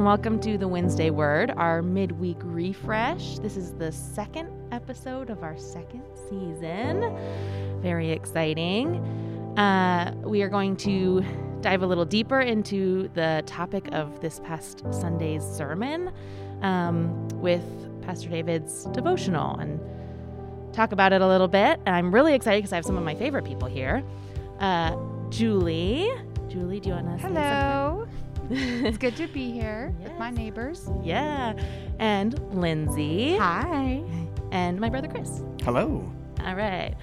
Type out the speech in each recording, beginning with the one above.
And welcome to the Wednesday Word, our midweek refresh. This is the second episode of our second season. Very exciting. Uh, we are going to dive a little deeper into the topic of this past Sunday's sermon um, with Pastor David's devotional and talk about it a little bit. And I'm really excited because I have some of my favorite people here. Uh, Julie. Julie, do you want to? Hello. It's good to be here with my neighbors. Yeah. And Lindsay. Hi. And my brother Chris. Hello. All right.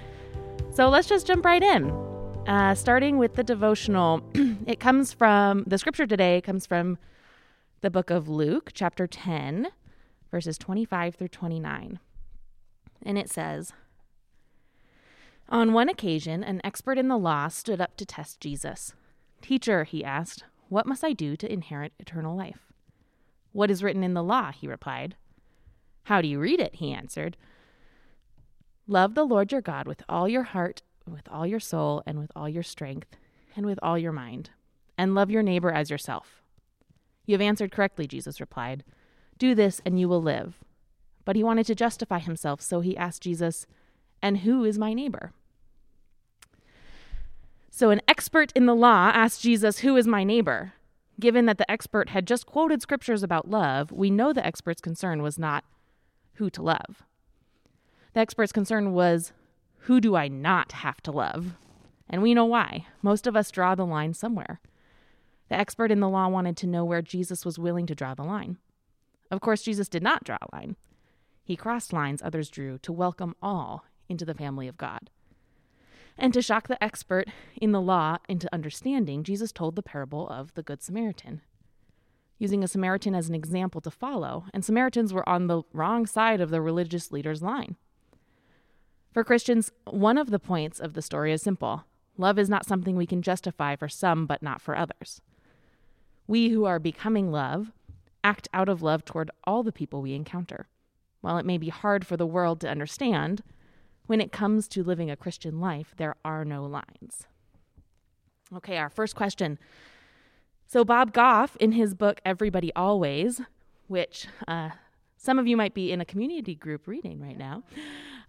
So let's just jump right in. Uh, starting with the devotional, it comes from the scripture today comes from the book of Luke, chapter 10, verses 25 through 29. And it says On one occasion, an expert in the law stood up to test Jesus. Teacher, he asked, what must I do to inherit eternal life? What is written in the law? He replied. How do you read it? He answered. Love the Lord your God with all your heart, with all your soul, and with all your strength, and with all your mind, and love your neighbor as yourself. You have answered correctly, Jesus replied. Do this, and you will live. But he wanted to justify himself, so he asked Jesus, And who is my neighbor? So, an expert in the law asked Jesus, Who is my neighbor? Given that the expert had just quoted scriptures about love, we know the expert's concern was not who to love. The expert's concern was who do I not have to love? And we know why. Most of us draw the line somewhere. The expert in the law wanted to know where Jesus was willing to draw the line. Of course, Jesus did not draw a line. He crossed lines others drew to welcome all into the family of God. And to shock the expert in the law into understanding, Jesus told the parable of the Good Samaritan, using a Samaritan as an example to follow, and Samaritans were on the wrong side of the religious leader's line. For Christians, one of the points of the story is simple love is not something we can justify for some but not for others. We who are becoming love act out of love toward all the people we encounter. While it may be hard for the world to understand, when it comes to living a Christian life, there are no lines. Okay, our first question. So, Bob Goff, in his book Everybody Always, which uh, some of you might be in a community group reading right now,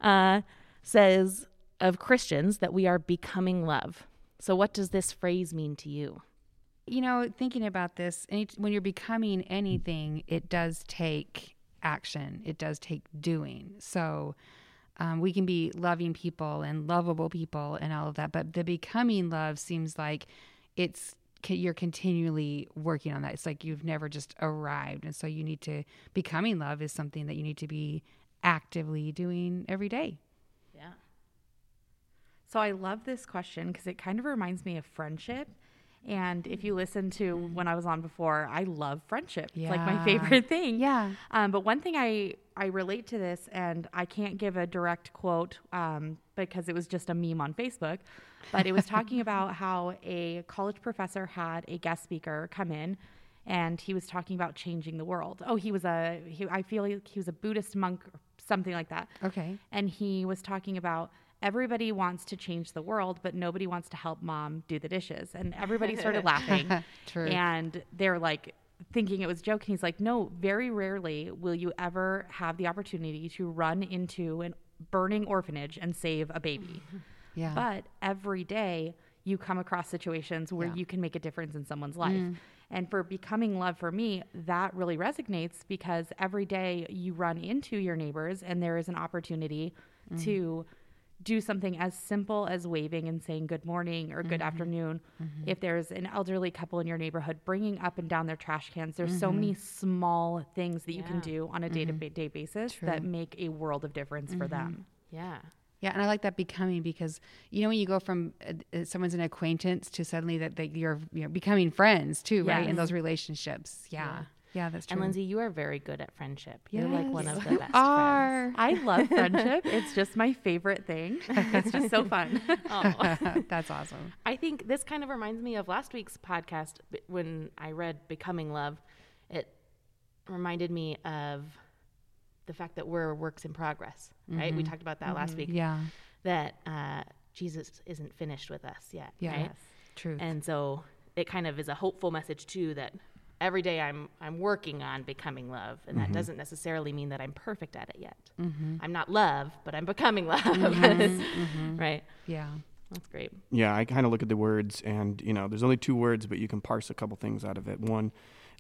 uh, says of Christians that we are becoming love. So, what does this phrase mean to you? You know, thinking about this, when you're becoming anything, it does take action. It does take doing. So um, we can be loving people and lovable people and all of that, but the becoming love seems like it's you're continually working on that. It's like you've never just arrived, and so you need to becoming love is something that you need to be actively doing every day. Yeah. So I love this question because it kind of reminds me of friendship. And if you listen to when I was on before, I love friendship. It's like my favorite thing. Yeah. Um, but one thing I I relate to this, and I can't give a direct quote um, because it was just a meme on Facebook, but it was talking about how a college professor had a guest speaker come in, and he was talking about changing the world. Oh, he was a he, I feel like he was a Buddhist monk or something like that Okay. and he was talking about everybody wants to change the world, but nobody wants to help mom do the dishes. And everybody started laughing. True. And they're like thinking it was a joke. And he's like, no, very rarely will you ever have the opportunity to run into an burning orphanage and save a baby. Yeah. But every day you come across situations where Yeah. you can make a difference in someone's life. Mm. And for becoming love for me, that really resonates because every day you run into your neighbors and there is an opportunity mm. to do something as simple as waving and saying good morning or good mm-hmm. afternoon. Mm-hmm. If there's an elderly couple in your neighborhood, bringing up and down their trash cans, there's so many mm-hmm. small things that you can do on a day to day basis that make a world of difference for them. Yeah. Yeah, and I like that becoming because you know when you go from uh, uh, someone's an acquaintance to suddenly that, that you're you know becoming friends too, right? In those relationships. Yeah. Yeah, that's true. And Lindsay, you are very good at friendship. You're like one of the you best are. I love friendship. it's just my favorite thing. It's just so fun. Oh. that's awesome. I think this kind of reminds me of last week's podcast when I read Becoming Love. It reminded me of the fact that we're works in progress, right? We talked about that last week. Yeah. That uh, Jesus isn't finished with us yet, Yeah. right? True. And so it kind of is a hopeful message too that every day I'm I'm working on becoming love, and Mm-hmm. that doesn't necessarily mean that I'm perfect at it yet. Mm-hmm. I'm not love, but I'm becoming love. Mm-hmm. right? Yeah. That's great. Yeah, I kind of look at the words, and you know, there's only two words, but you can parse a couple things out of it. One,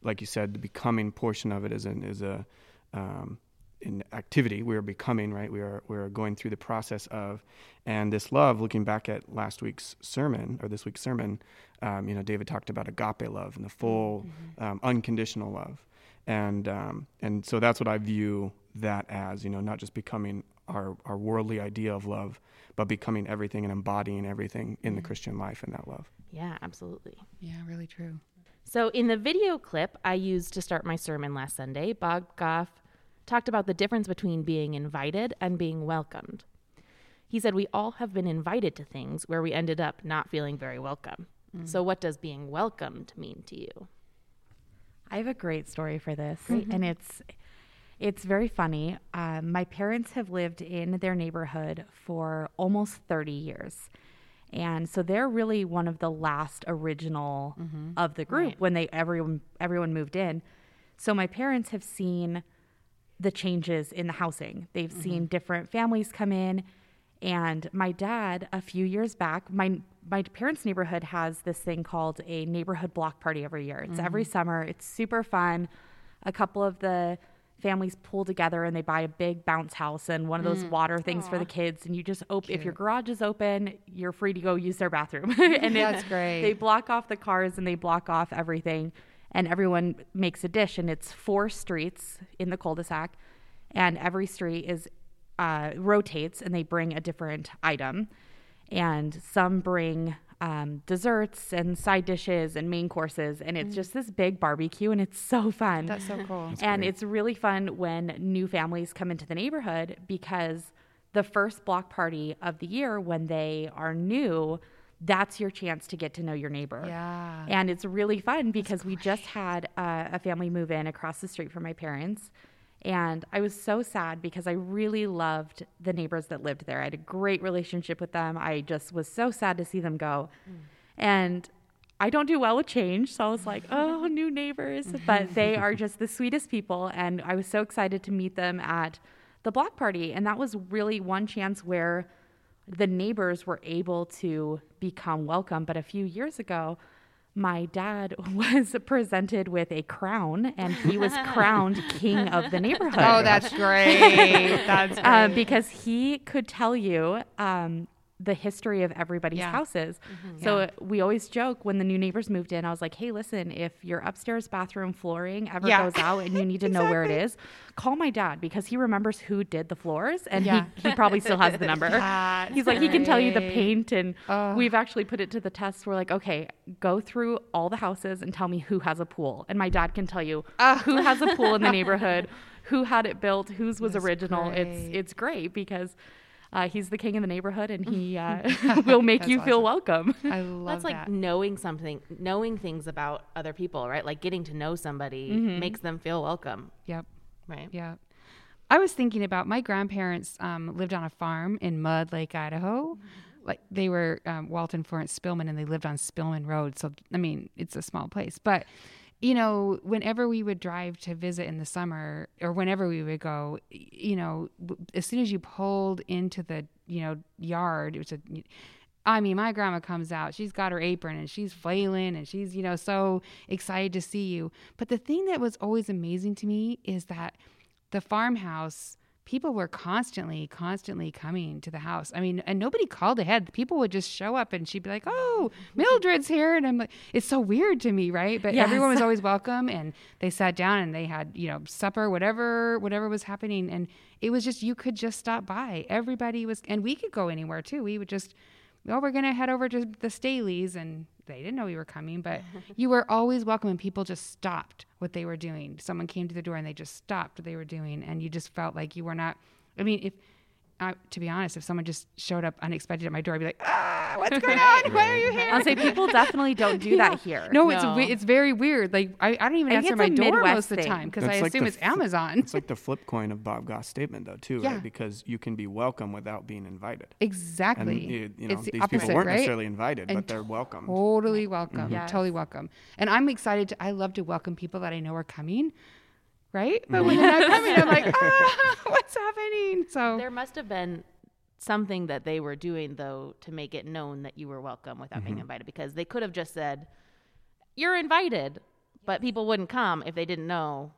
like you said, the becoming portion of it is an is a um, an activity. We are becoming, right? We are we are going through the process of, and this love. Looking back at last week's sermon or this week's sermon, um, you know, David talked about agape love and the full, um, unconditional love, and um, and so that's what I view that as. You know, not just becoming our our worldly idea of love, but becoming everything and embodying everything in the Christian life in that love. Yeah, absolutely. Yeah, really true. So, in the video clip I used to start my sermon last Sunday, Bob Goff talked about the difference between being invited and being welcomed. He said, We all have been invited to things where we ended up not feeling very welcome. So, what does being welcomed mean to you? I have a great story for this, and it's it's very funny. Um, my parents have lived in their neighborhood for almost thirty years, and so they're really one of the last original of the group Right. when they everyone everyone moved in. So my parents have seen the changes in the housing. They've mm-hmm. seen different families come in. And my dad, a few years back, my my parents' neighborhood has this thing called a neighborhood block party every year. It's every mm-hmm. summer. It's super fun. A couple of the families pull together and they buy a big bounce house and one of those mm. water things for the kids. And you just open if your garage is open, you're free to go use their bathroom. and it- That's great. They block off the cars and they block off everything, and everyone makes a dish. And it's four streets in the cul-de-sac, and every street is uh, rotates, and they bring a different item. And some bring um, desserts and side dishes and main courses, and it's just this big barbecue, and it's so fun. That's so cool. and it's really fun when new families come into the neighborhood because the first block party of the year, when they are new, that's your chance to get to know your neighbor. Yeah. And it's really fun because we just had uh, a family move in across the street from my parents. And I was so sad because I really loved the neighbors that lived there. I had a great relationship with them. I just was so sad to see them go. And I don't do well with change. So I was like, oh, new neighbors. But they are just the sweetest people. And I was so excited to meet them at the block party. And that was really one chance where the neighbors were able to become welcome. But a few years ago, my dad was presented with a crown and he was crowned king of the neighborhood. Oh, that's great. That's great. Uh, because he could tell you um, the history of everybody's Yeah. houses. So uh, we always joke when the new neighbors moved in, I was like, hey, listen, if your upstairs bathroom flooring ever Yeah. goes out and you need to know where it is, call my dad because he remembers who did the floors and Yeah. he, he probably still has the number. That's He's like, he can tell you the paint. And Oh. we've actually put it to the test. We're like, okay, go through all the houses and tell me who has a pool. And my dad can tell you who has a pool in the neighborhood, who had it built, whose was That's original. It's it's great because uh, he's the king of the neighborhood and he uh, will make That's you feel welcome. I love that. That's like that. knowing something, knowing things about other people, right? Like getting to know somebody makes them feel welcome, Yep. right? Yeah. I was thinking about my grandparents um, lived on a farm in Mud Lake, Idaho. Like they were um, Walton Florence Spillman, and they lived on Spillman Road. So I mean, it's a small place, but you know, whenever we would drive to visit in the summer, or whenever we would go, you know, as soon as you pulled into the you know yard, it was a. I mean, my grandma comes out. She's got her apron and she's flailing and she's, you know, so excited to see you. But the thing that was always amazing to me is that the farmhouse, people were constantly, constantly coming to the house. I mean, and nobody called ahead. People would just show up and she'd be like, oh, Mildred's here. And I'm like, it's so weird to me, right? But Yes. everyone was always welcome and they sat down and they had, you know, supper, whatever, whatever was happening. And it was just, you could just stop by. Everybody was, and we could go anywhere too. We would just, well, we're going to head over to the Staleys. And they didn't know we were coming, but you were always welcome. And people just stopped what they were doing. Someone came to the door and they just stopped what they were doing. And you just felt like you were not, I mean, if, uh, to be honest, if someone just showed up unexpected at my door, I'd be like, ah, what's going on? Why are you here? I'll say people definitely don't do that here. No, it's No. we- it's very weird. Like I, I don't even I answer my door Midwest most of the time because I like assume it's fl- Amazon. It's like the flip coin of Bob Goff's statement, though, too, Yeah. right? Because you can be welcome without being invited. exactly. And you, you know, it's the these opposite, people weren't right? necessarily invited, And but they're welcome. Totally welcome. Yes. Totally welcome. And I'm excited. To, I love to welcome people that I know are coming. Right, but when they're not coming, I'm like, ah, what's happening? So There must have been something that they were doing though to make it known that you were welcome without being invited because they could have just said you're invited but people wouldn't come if they didn't know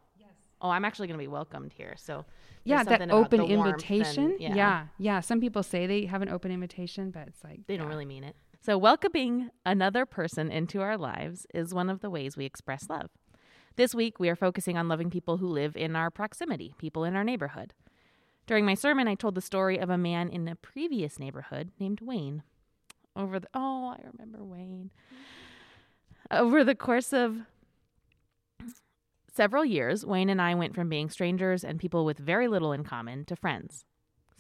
oh i'm actually going to be welcomed here. So yeah, that about open the invitation. and- yeah. yeah, Some people say they have an open invitation, but it's like they don't really mean it. So welcoming another person into our lives is one of the ways we express love this week we are focusing on loving people who live in our proximity people in our neighborhood. During my sermon i told the story of a man in a previous neighborhood named wayne. Over the oh i remember wayne. Over the course of several years wayne and i went from being strangers and people with very little in common to friends.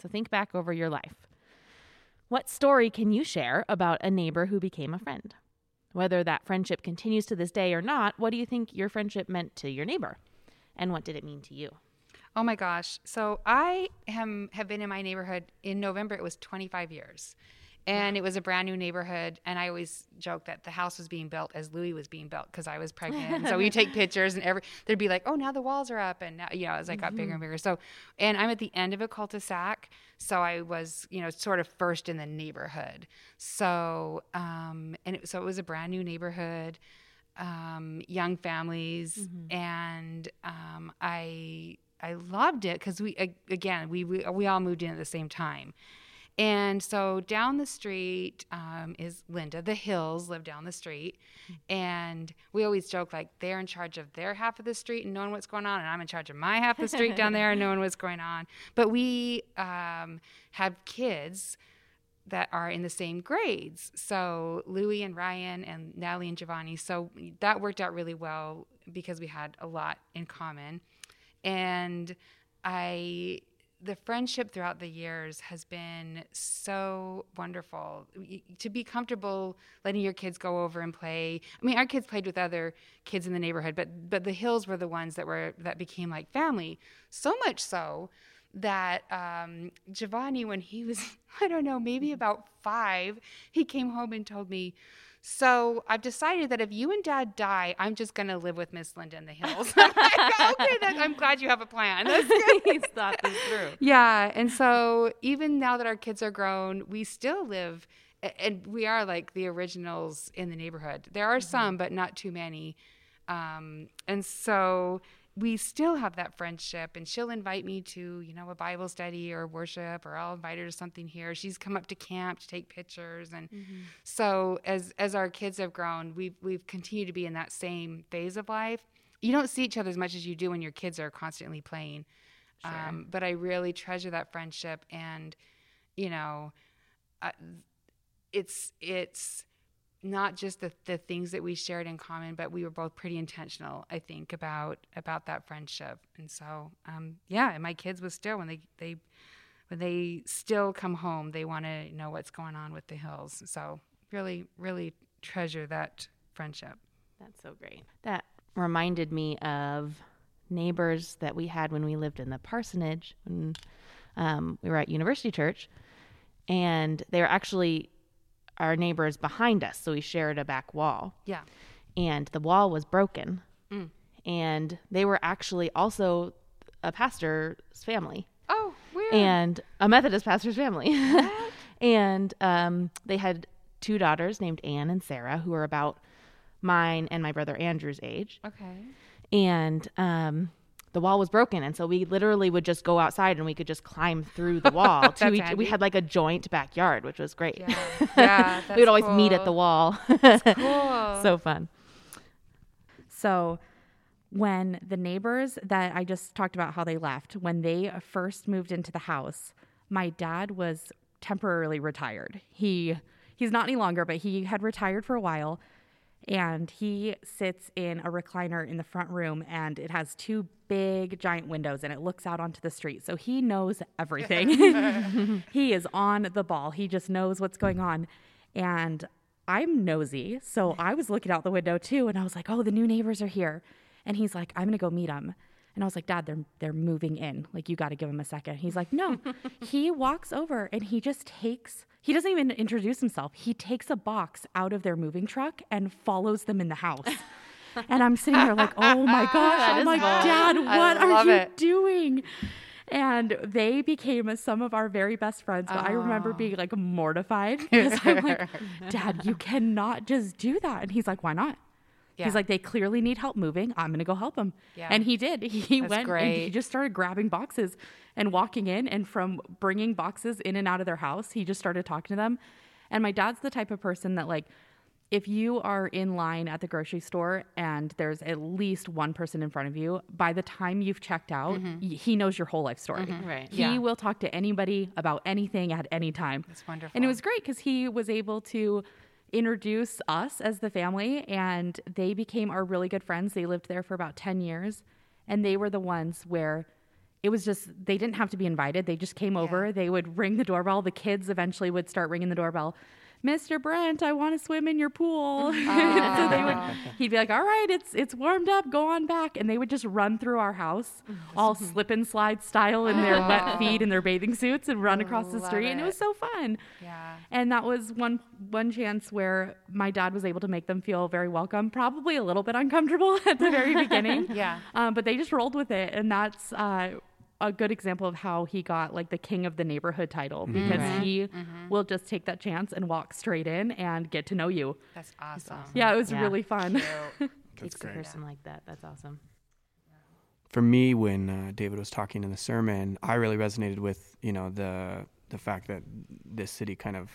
So think back over your life. What story can you share about a neighbor who became a friend whether that friendship continues to this day or not what do you think your friendship meant to your neighbor and what did it mean to you Oh my gosh. So I am, have been in my neighborhood in November. It was 25 years. And it was a brand new neighborhood. And I always joke that the house was being built as Louis was being built because I was pregnant. And so we take pictures and every, there'd be like, oh, now the walls are up. And now, you know, as I got bigger and bigger. So, and I'm at the end of a cul-de-sac. So I was, you know, sort of first in the neighborhood. So, um, and it, so it was a brand new neighborhood um, young families, and um, I I loved it because we again we, we we all moved in at the same time, and so down the street um, is Linda. The Hills live down the street, and we always joke like they're in charge of their half of the street and knowing what's going on, and I'm in charge of my half of the street down there and knowing what's going on. But we um, have kids that are in the same grades. So Louis and Ryan and Natalie and Giovanni. So that worked out really well because we had a lot in common. And I the friendship throughout the years has been so wonderful. To be comfortable letting your kids go over and play. I mean our kids played with other kids in the neighborhood but but the Hills were the ones that were that became like family. So much so that um, Giovanni, when he was, I don't know, maybe about five, he came home and told me, So I've decided that if you and dad die, I'm just going to live with Miss Linda in the Hills. I'm like, okay, then I'm glad you have a plan. He's thought this through. Yeah. And so even now that our kids are grown, we still live, and we are like the originals in the neighborhood. There are some, but not too many. Um, and so we still have that friendship and she'll invite me to you know a bible study or worship or i'll invite her to something here. She's come up to camp to take pictures and so as as our kids have grown we've we've continued to be in that same phase of life. You don't see each other as much as you do when your kids are constantly playing um, but i really treasure that friendship and you know uh, it's it's not just the, the things that we shared in common, but we were both pretty intentional, I think, about about that friendship. And so, um, yeah, and my kids was still when they they when they still come home, they want to know what's going on with the Hills. So really, really treasure that friendship. That's so great. That reminded me of neighbors that we had when we lived in the parsonage when um, we were at University Church, and they were actually our neighbors behind us. So we shared a back wall, Yeah. and the wall was broken, and they were actually also a pastor's family Oh, weird. and a Methodist pastor's family. and um, they had two daughters named Anne and Sarah, who are about mine and my brother Andrew's age. okay. And um, the wall was broken, and so we literally would just go outside and we could just climb through the wall. to That's each, we had like a joint backyard, which was great. Yeah. Yeah. we would always that's meet at the cool. wall. Cool. so fun. So when the neighbors that I just talked about how they left, when they first moved into the house, my dad was temporarily retired. He he's not any longer, but he had retired for a while. And he sits in a recliner in the front room and it has two big giant windows and it looks out onto the street. So he knows everything. He is on the ball. He just knows what's going on. And i'm nosy so i was looking out the window too and i was like oh the new neighbors are here. And he's like i'm gonna go meet them and I was like, Dad, they're they're moving in. Like you got to give him a second. He's like, No. he walks over and he just takes. He doesn't even introduce himself. He takes a box out of their moving truck and follows them in the house. and I'm sitting there like, Oh my gosh! I'm like, Dad, what are you it. doing? And they became some of our very best friends. But I remember Oh. being like mortified because I'm like, Dad, you cannot just do that. And he's like, Why not? Yeah. He's like, they clearly need help moving. I'm going to go help them. Yeah. And he did. He That's went and he just started grabbing boxes and walking in. And from bringing boxes in and out of their house, he just started talking to them. And my dad's the type of person that, like, if you are in line at the grocery store and there's at least one person in front of you, by the time you've checked out, Mm-hmm. y- he knows your whole life story. Right. He Yeah. will talk to anybody about anything at any time. That's wonderful. And it was great because he was able to introduce us as the family, and they became our really good friends. They lived there for about 10 years, and they were the ones where it was just, they didn't have to be invited. They just came over. They would ring the doorbell. The kids eventually would start ringing the doorbell. Mr. Brent, I want to swim in your pool. so they would, he'd be like, "All right, it's it's warmed up. Go on back." And they would just run through our house, all slip and slide style in their wet feet and their bathing suits, and run across the Love street. And it it. was so fun. Yeah. And that was one one chance where my dad was able to make them feel very welcome, probably a little bit uncomfortable at the very beginning. Yeah. Um, but they just rolled with it, and that's uh, a good example of how he got like the king of the neighborhood title because Right. he will just take that chance and walk straight in and get to know you. That's awesome. Yeah, it was Yeah. really fun. Cute. Takes great. a person like that. That's awesome. for me when uh, David was talking in the sermon, I really resonated with you know the the fact that this city kind of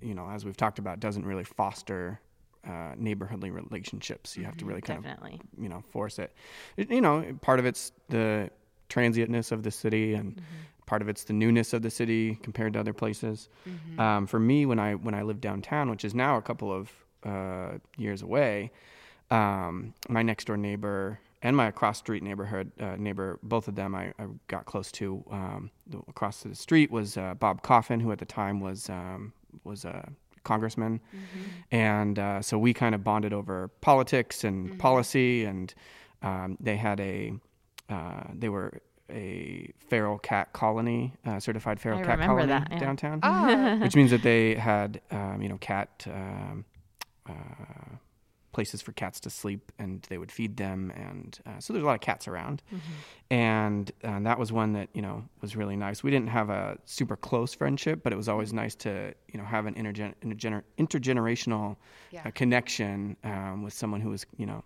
you know as we've talked about doesn't really foster uh, neighborhoodly relationships. You have to really kind Definitely. of you know force it. It- You know, part of it's the transientness of the city and. Part of it's the newness of the city compared to other places. Um, for me, when I when I lived downtown, which is now a couple of uh, years away, um, my next door neighbor and my across street neighborhood uh, neighbor, both of them I, I got close to. Um, the, across the street was uh, Bob Coffin, who at the time was um, was a congressman, and uh, so we kind of bonded over politics and policy, and um, they had a uh, they were a feral cat colony, uh, certified feral I cat colony that, yeah. downtown Oh. which means that they had um, you know cat um, uh, places for cats to sleep and they would feed them and uh, so there's a lot of cats around and uh, that was one that you know was really nice we didn't have a super close friendship but it was always nice to you know have an intergen- intergener- intergenerational Yeah. uh, connection um, with someone who was you know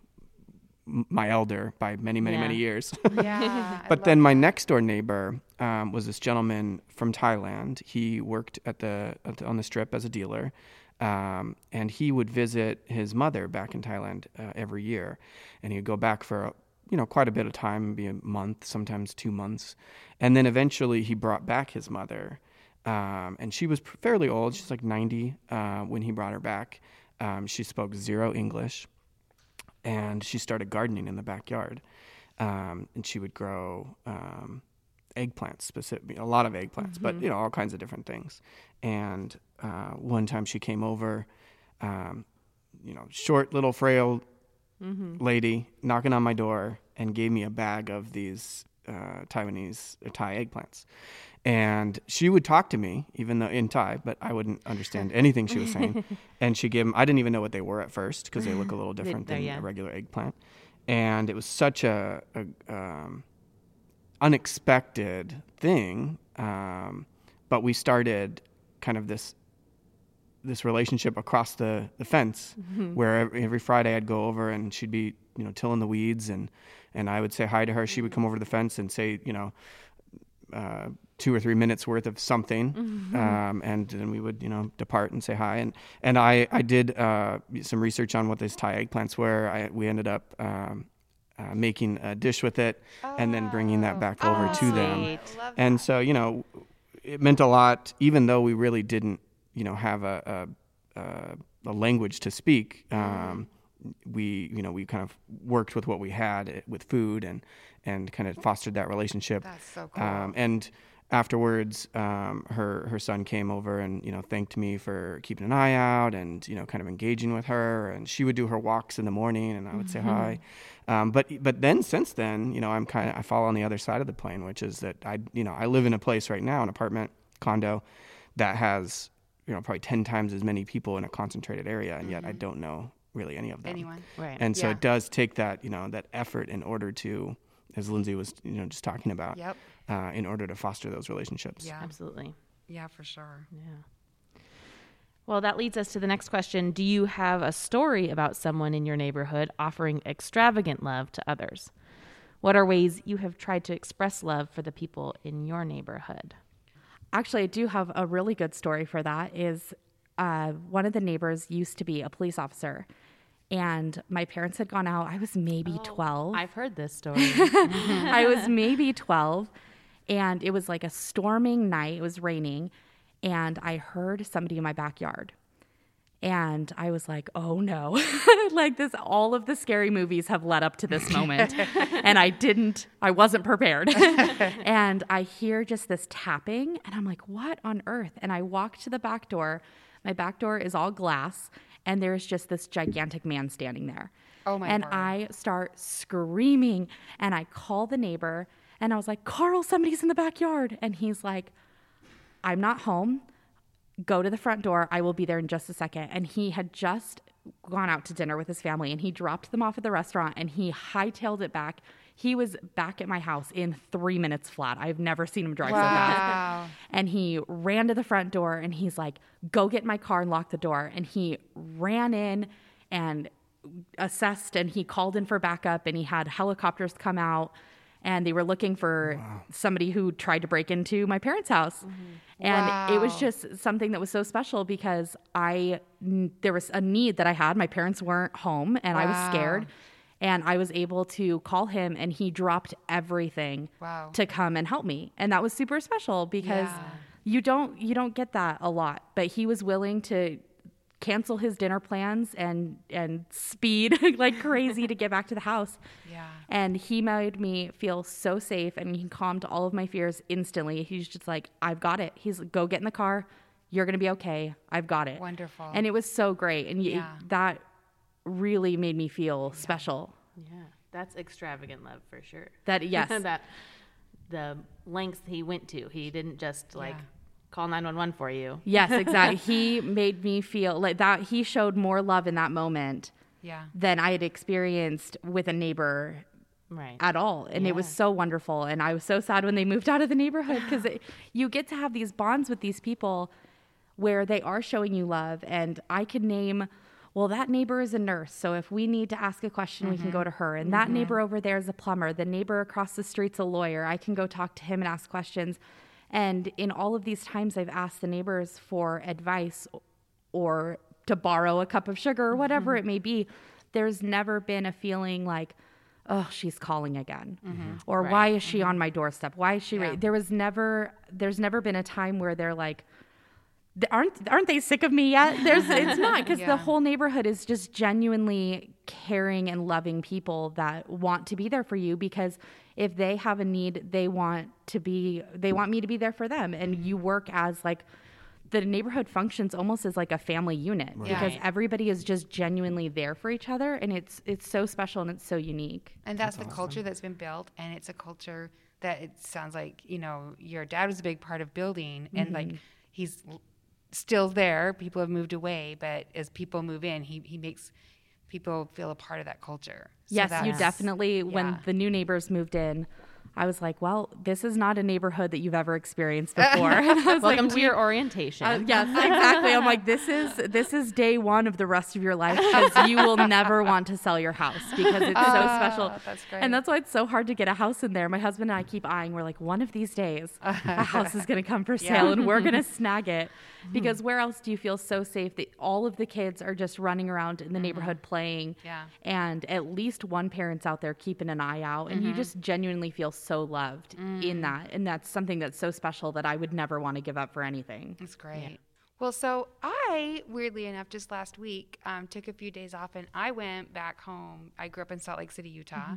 my elder by many many Yeah. many years Yeah. But then my next door neighbor um, was this gentleman from Thailand. He worked at the, at the on the strip as a dealer, um, and he would visit his mother back in Thailand uh, every year, and he'd go back for you know quite a bit of time, be a month, sometimes two months, and then eventually he brought back his mother, um, and she was fairly old. She's like ninety uh, when he brought her back. Um, she spoke zero English and she started gardening in the backyard. Um, and she would grow um, eggplants, specific, a lot of eggplants, but you know all kinds of different things. And uh, one time she came over, um, you know, short little frail lady knocking on my door and gave me a bag of these uh, Taiwanese uh, Thai eggplants. And she would talk to me, even though in Thai, but I wouldn't understand anything she was saying. and she gave 'em- I didn't even know what they were at first because they look a little different than yeah. a regular eggplant. And it was such a, a um, unexpected thing. Um, but we started kind of this this relationship across the, the fence where every, every Friday I'd go over and she'd be, you know, tilling the weeds and, and I would say hi to her. She would come over to the fence and say, you know, uh, two or three minutes worth of something. Um, and then we would, you know, depart and say hi. And, and I, I did uh, some research on what these Thai eggplants were. I, we ended up um, uh, making a dish with it and then bringing that back over to them Sweet. Love and so you know it meant a lot even though we really didn't you know have a, a, a a language to speak. Um, we you know we kind of worked with what we had eh, with food and and kind of fostered that relationship. That's so cool. Um, and afterwards, um, her her son came over and you know thanked me for keeping an eye out and you know kind of engaging with her. And she would do her walks in the morning, and I would say hi. Um, but but then since then, you know, I'm kind of I fall on the other side of the plane, which is that I you know I live in a place right now, an apartment condo, that has you know probably ten times as many people in a concentrated area, and yet I don't know really any of them. Anyone? Right. And so Yeah. it does take that you know that effort in order to, as Lindsay was you know just talking about, Yep. uh, in order to foster those relationships. Yeah. Absolutely. Yeah, for sure. Yeah. Well, that leads us to the next question. Do you have a story about someone in your neighborhood offering extravagant love to others? What are ways you have tried to express love for the people in your neighborhood? Actually, I do have a really good story for that. Is uh, one of the neighbors used to be a police officer, and my parents had gone out. I was maybe oh, twelve. I've heard this story. I was maybe 12 and it was like a storming night. It was raining and I heard somebody in my backyard. And I was like, oh no. like this all of the scary movies have led up to this moment. and I didn't I wasn't prepared. and I hear just this tapping and I'm like, what on earth? And I walk to the back door. My back door is all glass and there's just this gigantic man standing there. Oh, my And word. I start screaming and I call the neighbor and I was like, Carl, somebody's in the backyard. And he's like, I'm not home. Go to the front door. I will be there in just a second. And he had just gone out to dinner with his family and he dropped them off at the restaurant and he hightailed it back. He was back at my house in three minutes flat. I've never seen him drive so fast. And he ran to the front door and he's like, go get my car and lock the door. And he ran in and assessed and he called in for backup and he had helicopters come out and they were looking for somebody who tried to break into my parents' house. Mm-hmm. And it was just something that was so special because I there was a need that I had. My parents weren't home and I was scared. And I was able to call him and he dropped everything Wow. to come and help me. And that was super special because Yeah. you don't you don't get that a lot. But he was willing to cancel his dinner plans and and speed like crazy to get back to the house. Yeah. And he made me feel so safe and he calmed all of my fears instantly. He's just like, I've got it. He's like, go get in the car. You're going to be okay. I've got it. Wonderful. And it was so great. And y- Yeah. that really made me feel special. Yeah, that's extravagant love for sure. That, yes. that the lengths he went to. He didn't just like Yeah. Call 911 for you. Yes, exactly. he made me feel like that. He showed more love in that moment Yeah. than I had experienced with a neighbor Right. at all. And it was so wonderful. And I was so sad when they moved out of the neighborhood because you get to have these bonds with these people where they are showing you love. And I could name, well, that neighbor is a nurse. So if we need to ask a question, we can go mm-hmm. to her. And that mm-hmm. neighbor over there is a plumber. The neighbor across the street's a lawyer. I can go talk to him and ask questions. And in all of these times, I've asked the neighbors for advice or to borrow a cup of sugar or mm-hmm. whatever it may be, there's never been a feeling like, oh, she's calling again, mm-hmm. or Right. why is she mm-hmm. on my doorstep? Why is she? Yeah. Ra-? There was never, there's never been a time where they're like, aren't aren't they sick of me yet? There's it's not because Yeah. the whole neighborhood is just genuinely caring and loving people that want to be there for you because if they have a need, they want to be they want me to be there for them. And you mm-hmm. work as like the neighborhood functions almost as like a family unit because Right. everybody is just genuinely there for each other. And it's it's so special and it's so unique. And that's, the culture that's been built, and it's a culture that it sounds like you know your dad was a big part of building, and like mm-hmm. he's still there. People have moved away, but as people move in, he he makes people feel a part of that culture. So yes, you definitely when the new neighbors moved in, I was like, well, this is not a neighborhood that you've ever experienced before. Was like, Welcome to your orientation. Uh, yes, exactly. I'm like, this is this is day one of the rest of your life because you will never want to sell your house because it's so special. Ah, that's great. And that's why it's so hard to get a house in there. My husband and I keep eyeing. We're like, one of these days, a house is going to come for sale, and we're going to snag it. Because where else do you feel so safe that all of the kids are just running around in the neighborhood playing, Yeah. and at least one parent's out there keeping an eye out, and you just genuinely feel so loved in that, and that's something that's so special that I would never want to give up for anything. That's great. Well, so I, weirdly enough, just last week, um, took a few days off and I went back home. I grew up in Salt Lake City, Utah. Mm-hmm.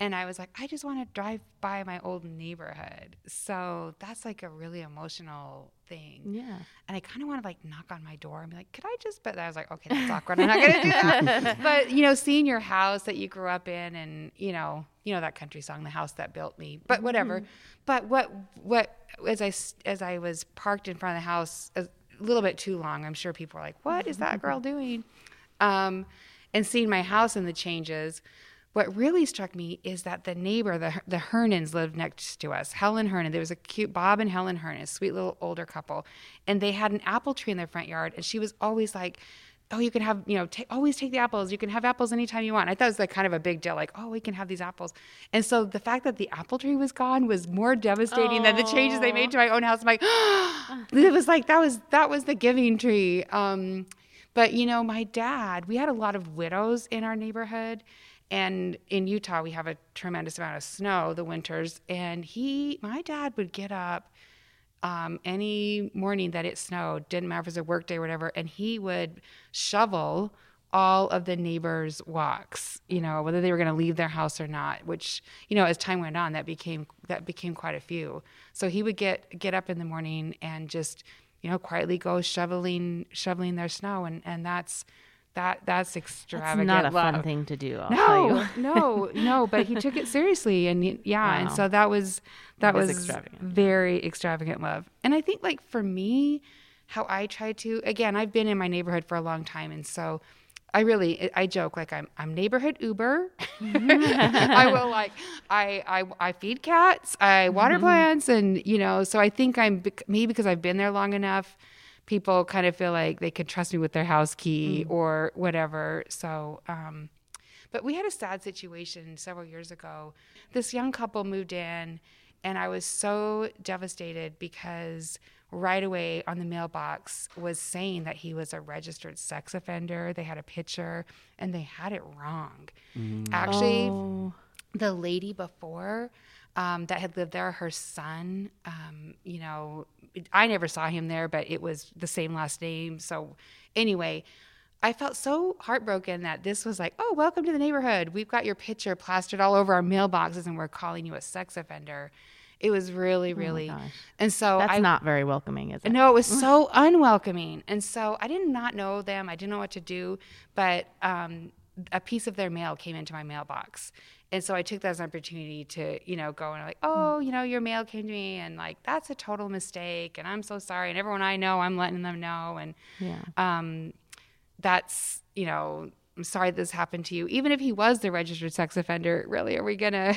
And I was like, I just want to drive by my old neighborhood. So that's like a really emotional thing. Yeah. And I kind of want to like knock on my door and be like, could I just, but I was like, okay, that's awkward. I'm not going to do that. but, you know, seeing your house that you grew up in and, you know, you know that country song, The House That Built Me, but whatever. But what, what, as I, as I was parked in front of the house a little bit too long, I'm sure people were like, what is that girl doing? Um, and seeing my house and the changes, what really struck me is that the neighbor, the the Hernans, lived next to us. Helen Hernan. There was a cute Bob and Helen Hernan, sweet little older couple, and they had an apple tree in their front yard. And she was always like, "Oh, you can have, you know, ta always take the apples. You can have apples anytime you want." I thought it was like kind of a big deal, like, "Oh, we can have these apples." And so the fact that the apple tree was gone was more devastating than the changes they made to my own house. I'm like, it was like that was that was the giving tree. Um, but you know, my dad, we had a lot of widows in our neighborhood. And in Utah, we have a tremendous amount of snow the winters. And he, my dad would get up um, any morning that it snowed, didn't matter if it was a work day or whatever, and he would shovel all of the neighbors' walks, you know, whether they were going to leave their house or not. Which, you know, as time went on, that became that became quite a few. So he would get get up in the morning and just, you know, quietly go shoveling shoveling their snow, and and that's that that's That's extravagant. not a love. fun thing to do. I'll tell No, you. no, no. But he took it seriously, and he, yeah, and so that was that was extravagant. very extravagant love. And I think, like for me, how I try to again, I've been in my neighborhood for a long time, and so I really I joke like I'm I'm neighborhood Uber. I will like I I I feed cats, I water Mm-hmm. plants, and you know, so I think I'm maybe because I've been there long enough. People kind of feel like they can trust me with their house key Mm. or whatever. So, um, but we had a sad situation several years ago. This young couple moved in, and I was so devastated because right away on the mailbox was saying that he was a registered sex offender. They had a picture, and they had it wrong. Actually, Oh. the lady before um, that had lived there, her son, um, you know, I never saw him there, but it was the same last name. So, anyway, I felt so heartbroken that this was like, oh, welcome to the neighborhood. We've got your picture plastered all over our mailboxes and we're calling you a sex offender. It was really, really. gosh. and so That's I, not very welcoming, is it? no, it was so unwelcoming. And so I did not know them. I didn't know what to do. But um, a piece of their mail came into my mailbox. And so I took that as an opportunity to, you know, go and like, oh, you know, your mail came to me and like, that's a total mistake. And I'm so sorry. And everyone I know, I'm letting them know. And Yeah. um, that's, you know, I'm sorry this happened to you. Even if he was the registered sex offender, really, are we going to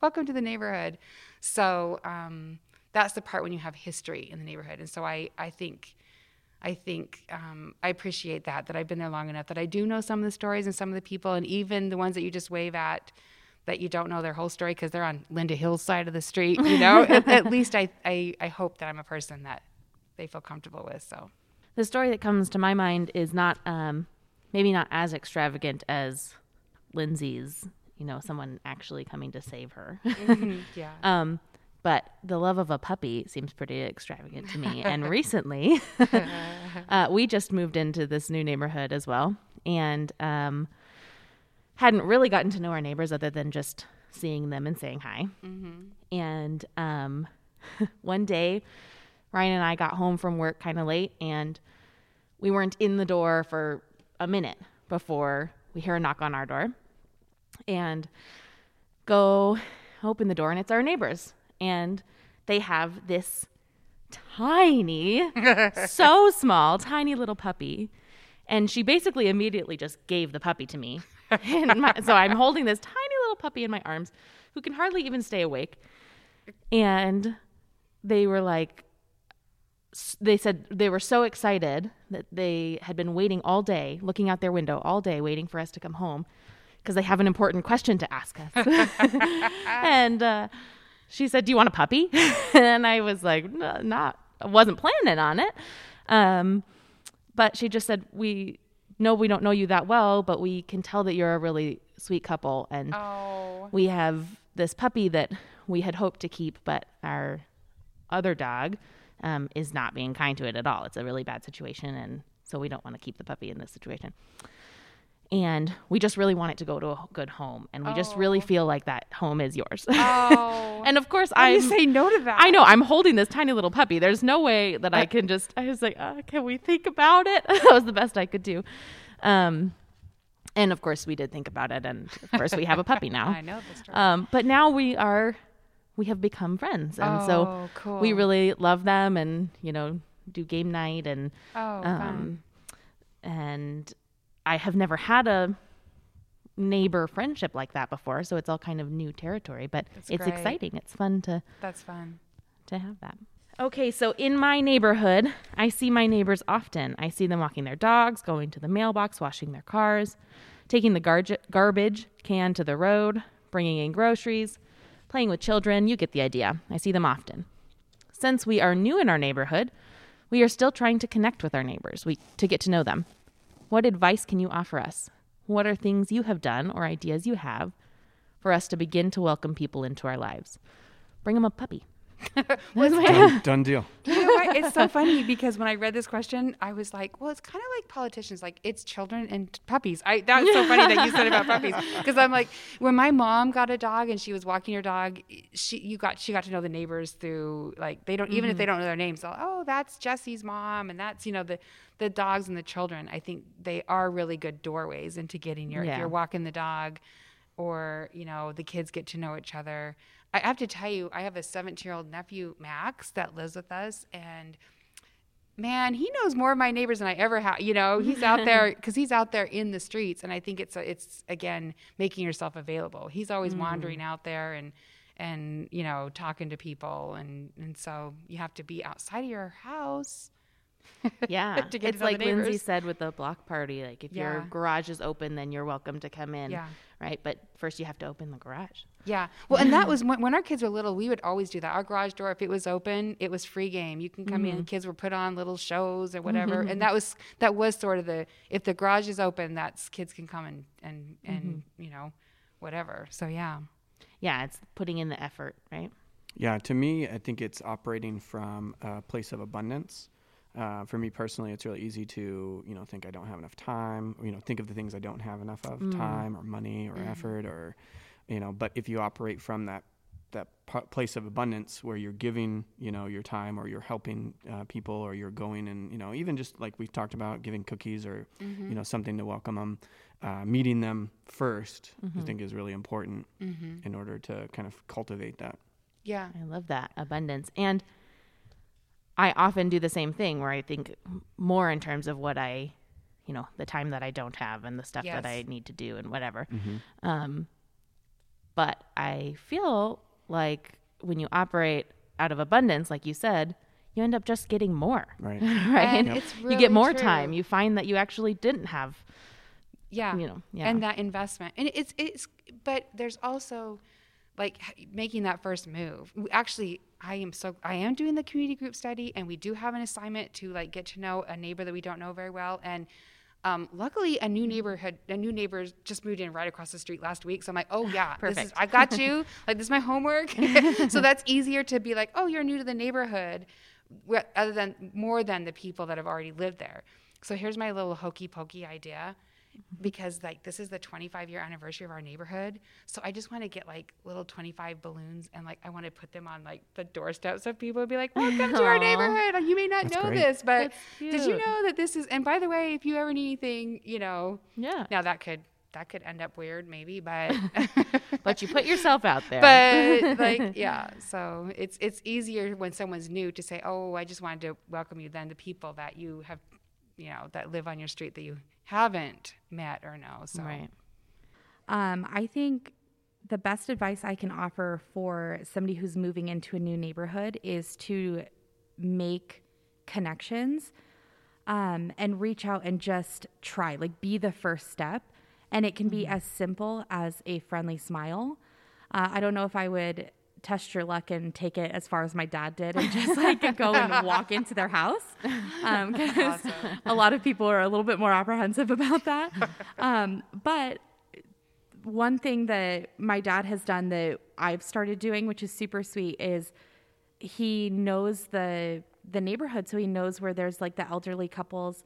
welcome to the neighborhood? So um, that's the part when you have history in the neighborhood. And so I, I think, I think um, I appreciate that, that I've been there long enough that I do know some of the stories and some of the people, and even the ones that you just wave at that you don't know their whole story because they're on Linda Hill's side of the street, you know, at, at least I, I, I hope that I'm a person that they feel comfortable with. So. The story that comes to my mind is not, um, maybe not as extravagant as Lindsay's, you know, someone actually coming to save her. Yeah. um, but the love of a puppy seems pretty extravagant to me. and recently, uh, we just moved into this new neighborhood as well, and um, hadn't really gotten to know our neighbors other than just seeing them and saying hi. And um, one day, Ryan and I got home from work kind of late, and we weren't in the door for a minute before we hear a knock on our door and go open the door, and it's our neighbors. And they have this tiny, so small, tiny little puppy. And she basically immediately just gave the puppy to me. my, so I'm holding this tiny little puppy in my arms who can hardly even stay awake. And they were like, they said they were so excited that they had been waiting all day, looking out their window all day, waiting for us to come home because they have an important question to ask us. and uh, she said, "Do you want a puppy?" and I was like, no, "Not, I wasn't planning on it." Um, but she just said, "We no, we don't know you that well, but we can tell that you're a really sweet couple, and Oh. we have this puppy that we had hoped to keep, but our other dog um, is not being kind to it at all. It's a really bad situation, and so we don't want to keep the puppy in this situation. And we just really want it to go to a good home, and we just really Oh. feel like that home is yours. Oh. and of course, I say no to that. I know I'm holding this tiny little puppy. There's no way that I can just. I was like, uh, can we think about it? that was the best I could do. Um, and of course, we did think about it, and of course, we have a puppy now. I know story. Um, but now we are, we have become friends, and so Oh, cool. we really love them, and you know, do game night, and oh, um, and I have never had a neighbor friendship like that before, so it's all kind of new territory. But That's it's great. exciting. It's fun to That's fun. to have that. Okay, so in my neighborhood, I see my neighbors often. I see them walking their dogs, going to the mailbox, washing their cars, taking the garge- garbage can to the road, bringing in groceries, playing with children. You get the idea. I see them often. Since we are new in our neighborhood, we are still trying to connect with our neighbors, we, to get to know them. What advice can you offer us? What are things you have done or ideas you have for us to begin to welcome people into our lives? Bring them a puppy. done, done deal. You know what? It's so funny because when I read this question, I was like, well, it's kind of like politicians, like it's children and puppies. I that was so funny that you said about puppies because I'm like, when my mom got a dog and she was walking her dog, she you got she got to know the neighbors through like they don't even if mm-hmm. they don't know their names, they'll oh that's Jesse's mom and that's you know the the dogs and the children. I think they are really good doorways into getting your if Yeah. you're walking the dog or you know the kids get to know each other i have to tell you i have a 17 year old nephew max that lives with us and man he knows more of my neighbors than i ever have you know he's out there because he's out there in the streets and i think it's a, it's again making yourself available he's always wandering mm. out there and and you know talking to people and and so you have to be outside of your house Yeah. it's like Lindsay said with the block party. Like if your garage is open, then you're welcome to come in. Yeah. Right. But first you have to open the garage. Yeah. Well, and that was when, when our kids were little, we would always do that. Our garage door, if it was open, it was free game. You can come Mm-hmm. in, kids were put on little shows or whatever. And that was, that was sort of the, if the garage is open, that's kids can come and, and, and, Mm-hmm. you know, whatever. So yeah. Yeah. It's putting in the effort. Right. Yeah, to me, I think it's operating from a place of abundance. Uh, for me personally, it's really easy to you know think I don't have enough time, or, you know think of the things I don't have enough of, time or money or effort, or you know. But if you operate from that that p- place of abundance where you're giving you know your time or you're helping uh, people or you're going and you know even just like we talked about giving cookies or you know something to welcome them uh, meeting them 1st i think is really important in order to kind of cultivate that Yeah. I love that abundance. And I often do the same thing where I think more in terms of what I, you know, the time that I don't have and the stuff that I need to do and whatever. Um, but I feel like when you operate out of abundance, like you said, you end up just getting more. right right? And it's you get more true. time. You find that you actually didn't have, Yeah. you know, yeah. And that investment. And it's, it's, but there's also like making that first move. Actually, I am so, I am doing the community group study and we do have an assignment to like get to know a neighbor that we don't know very well. And, um, luckily, a new neighborhood, a new neighbor just moved in right across the street last week. So I'm like, oh yeah, this is, Perfect. I got you. like this is my homework. so that's easier to be like, oh, you're new to the neighborhood, other than more than the people that have already lived there. So here's my little hokey pokey idea, because like this is the 25 year anniversary of our neighborhood. So I just want to get like little 25 balloons and like I want to put them on like the doorsteps so people would be like, welcome to our neighborhood. You may not That's know great. this, but did you know that this is? And by the way, if you ever need anything, you know, yeah. now that could that could end up weird maybe, but But you put yourself out there. but like yeah, so it's it's easier when someone's new to say, "Oh, I just wanted to welcome you," than the people that you have, you know, that live on your street that you haven't met or know. So right. Um, I think the best advice I can offer for somebody who's moving into a new neighborhood is to make connections um, and reach out and just try, like, be the first step. And it can be as simple as a friendly smile. Uh, I don't know if I would test your luck and take it as far as my dad did and just like go and walk into their house. Um, 'cause a lot of people are a little bit more apprehensive about that. Um, but one thing that my dad has done that I've started doing, which is super sweet, is he knows the the neighborhood so he knows where there's like the elderly couples,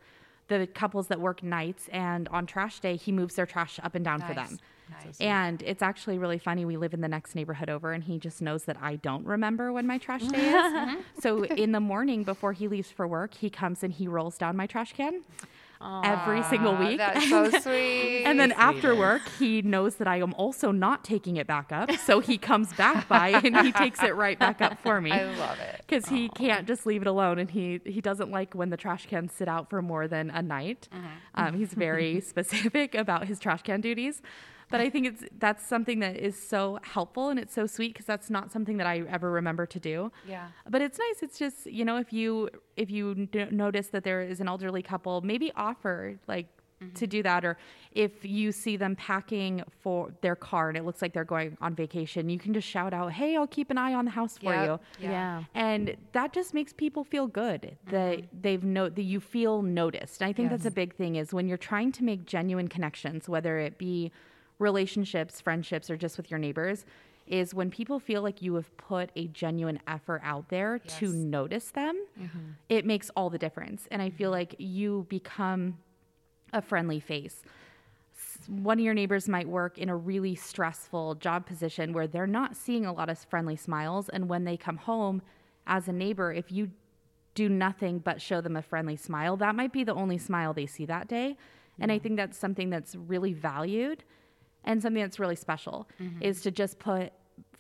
the couples that work nights and on trash day he moves their trash up and down for them. Nice. And it's actually really funny. We live in the next neighborhood over, and he just knows that I don't remember when my trash day is. so in the morning before he leaves for work, he comes and he rolls down my trash can every single week. That's so sweet. And then after work, he knows that I am also not taking it back up. So he comes back by and he takes it right back up for me. I love it. Because he can't just leave it alone, and he he doesn't like when the trash cans sit out for more than a night. Um, he's very specific about his trash can duties, but I think it's that's something that is so helpful and it's so sweet because that's not something that I ever remember to do. Yeah. But it's nice. It's just you know if you if you n- notice that there is an elderly couple, maybe offer like to mm-hmm. do that, or if you see them packing for their car and it looks like they're going on vacation, you can just shout out, "Hey, I'll keep an eye on the house for Yep. you." Yeah. and that just makes people feel good that mm-hmm. they've no that you feel noticed and i think that's a big thing is when you're trying to make genuine connections whether it be relationships friendships or just with your neighbors is when people feel like you have put a genuine effort out there to notice them mm-hmm. it makes all the difference. And i feel mm-hmm. like you become a friendly face. One of your neighbors might work in a really stressful job position where they're not seeing a lot of friendly smiles. And when they come home as a neighbor, if you do nothing but show them a friendly smile, that might be the only smile they see that day. And I think that's something that's really valued and something that's really special mm-hmm. is to just put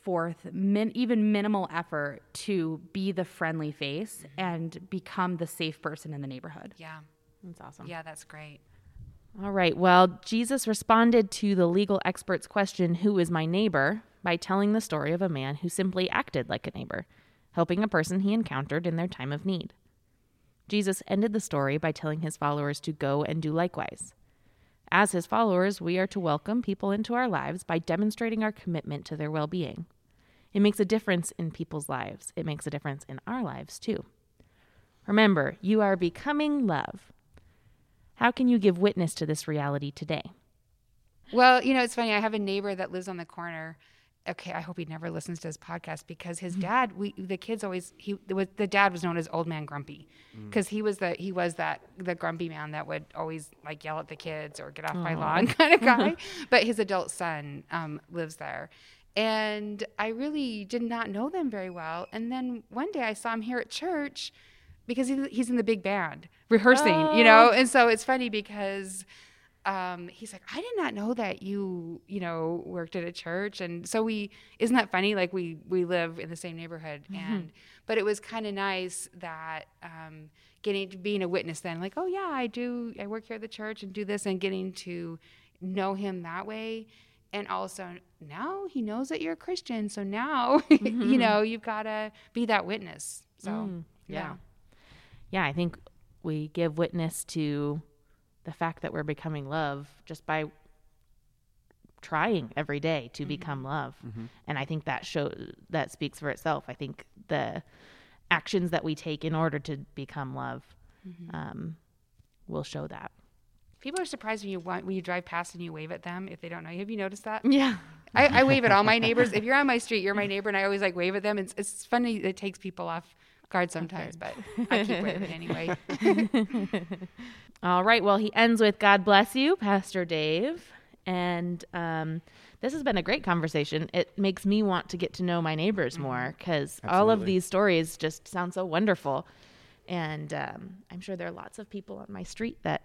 forth min- even minimal effort to be the friendly face mm-hmm. and become the safe person in the neighborhood. Yeah. That's awesome. Yeah, that's great. All right. Well, Jesus responded to the legal expert's question, Who is my neighbor? by telling the story of a man who simply acted like a neighbor, helping a person he encountered in their time of need. Jesus ended the story by telling his followers to go and do likewise. As his followers, we are to welcome people into our lives by demonstrating our commitment to their well being. It makes a difference in people's lives, it makes a difference in our lives too. Remember, you are becoming love. How can you give witness to this reality today? Well, you know, it's funny. I have a neighbor that lives on the corner. Okay, I hope he never listens to his podcast because his dad, we the kids always he the, was- the dad was known as Old Man Grumpy because he was the he was that the grumpy man that would always like yell at the kids or get off my lawn kind of guy. but his adult son um, lives there, and I really did not know them very well. And then one day I saw him here at church because he, he's in the big band rehearsing, you know. And so it's funny because um, he's like, I did not know that you, you know, worked at a church. And so we, isn't that funny? Like we, we live in the same neighborhood. And, but it was kind of nice that, um, getting to being a witness then, like, oh yeah, I do, I work here at the church and do this and getting to know him that way. And also now he knows that you're a Christian. So now, you know, you've got to be that witness. So, yeah. Yeah, I think we give witness to the fact that we're becoming love just by trying every day to mm-hmm. become love. Mm-hmm. And I think that show that speaks for itself. I think the actions that we take in order to become love mm-hmm. um, will show that. People are surprised when you want, when you drive past and you wave at them if they don't know you. Have you noticed that? Yeah. I, I wave at all my neighbors. If you're on my street, you're my neighbor, and I always like wave at them. It's it's funny. It takes people off guard sometimes, but I keep waving anyway. All right. Well, he ends with God bless you, Pastor Dave. And um, this has been a great conversation. It makes me want to get to know my neighbors more because all of these stories just sound so wonderful. And um, I'm sure there are lots of people on my street that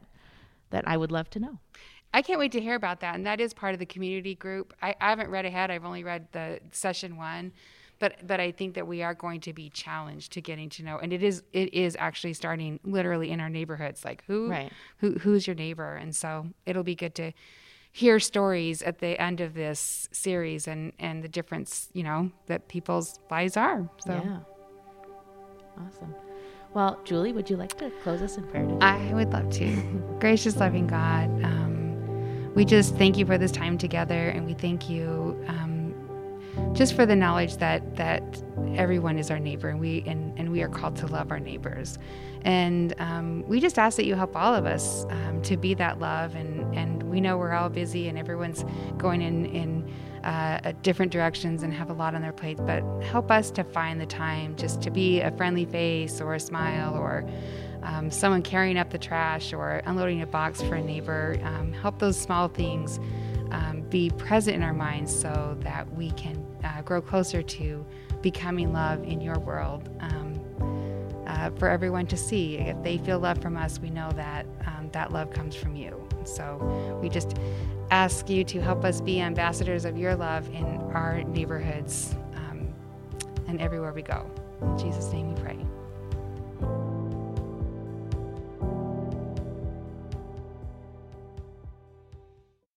that I would love to know. I can't wait to hear about that, and that is part of the community group. I, I haven't read ahead. I've only read the session one, but but I think that we are going to be challenged to getting to know, and it is it is actually starting literally in our neighborhoods. Like who Right. who who's your neighbor, and so it'll be good to hear stories at the end of this series and and the difference you know that people's lives are. So. Yeah. Awesome. Well, Julie, would you like to close us in prayer today? I would love to. Gracious, loving God, um, we just thank you for this time together, and we thank you um, just for the knowledge that that everyone is our neighbor, and we and, and we are called to love our neighbors. And um, we just ask that you help all of us um, to be that love. And, and we know we're all busy, and everyone's going in in uh, different directions and have a lot on their plates, but help us to find the time just to be a friendly face or a smile or um, someone carrying up the trash or unloading a box for a neighbor. Um, help those small things um, be present in our minds so that we can uh, grow closer to becoming love in your world um, uh, for everyone to see. If they feel love from us, we know that um, that love comes from you. So we just ask you to help us be ambassadors of your love in our neighborhoods um, and everywhere we go. In Jesus' name we pray.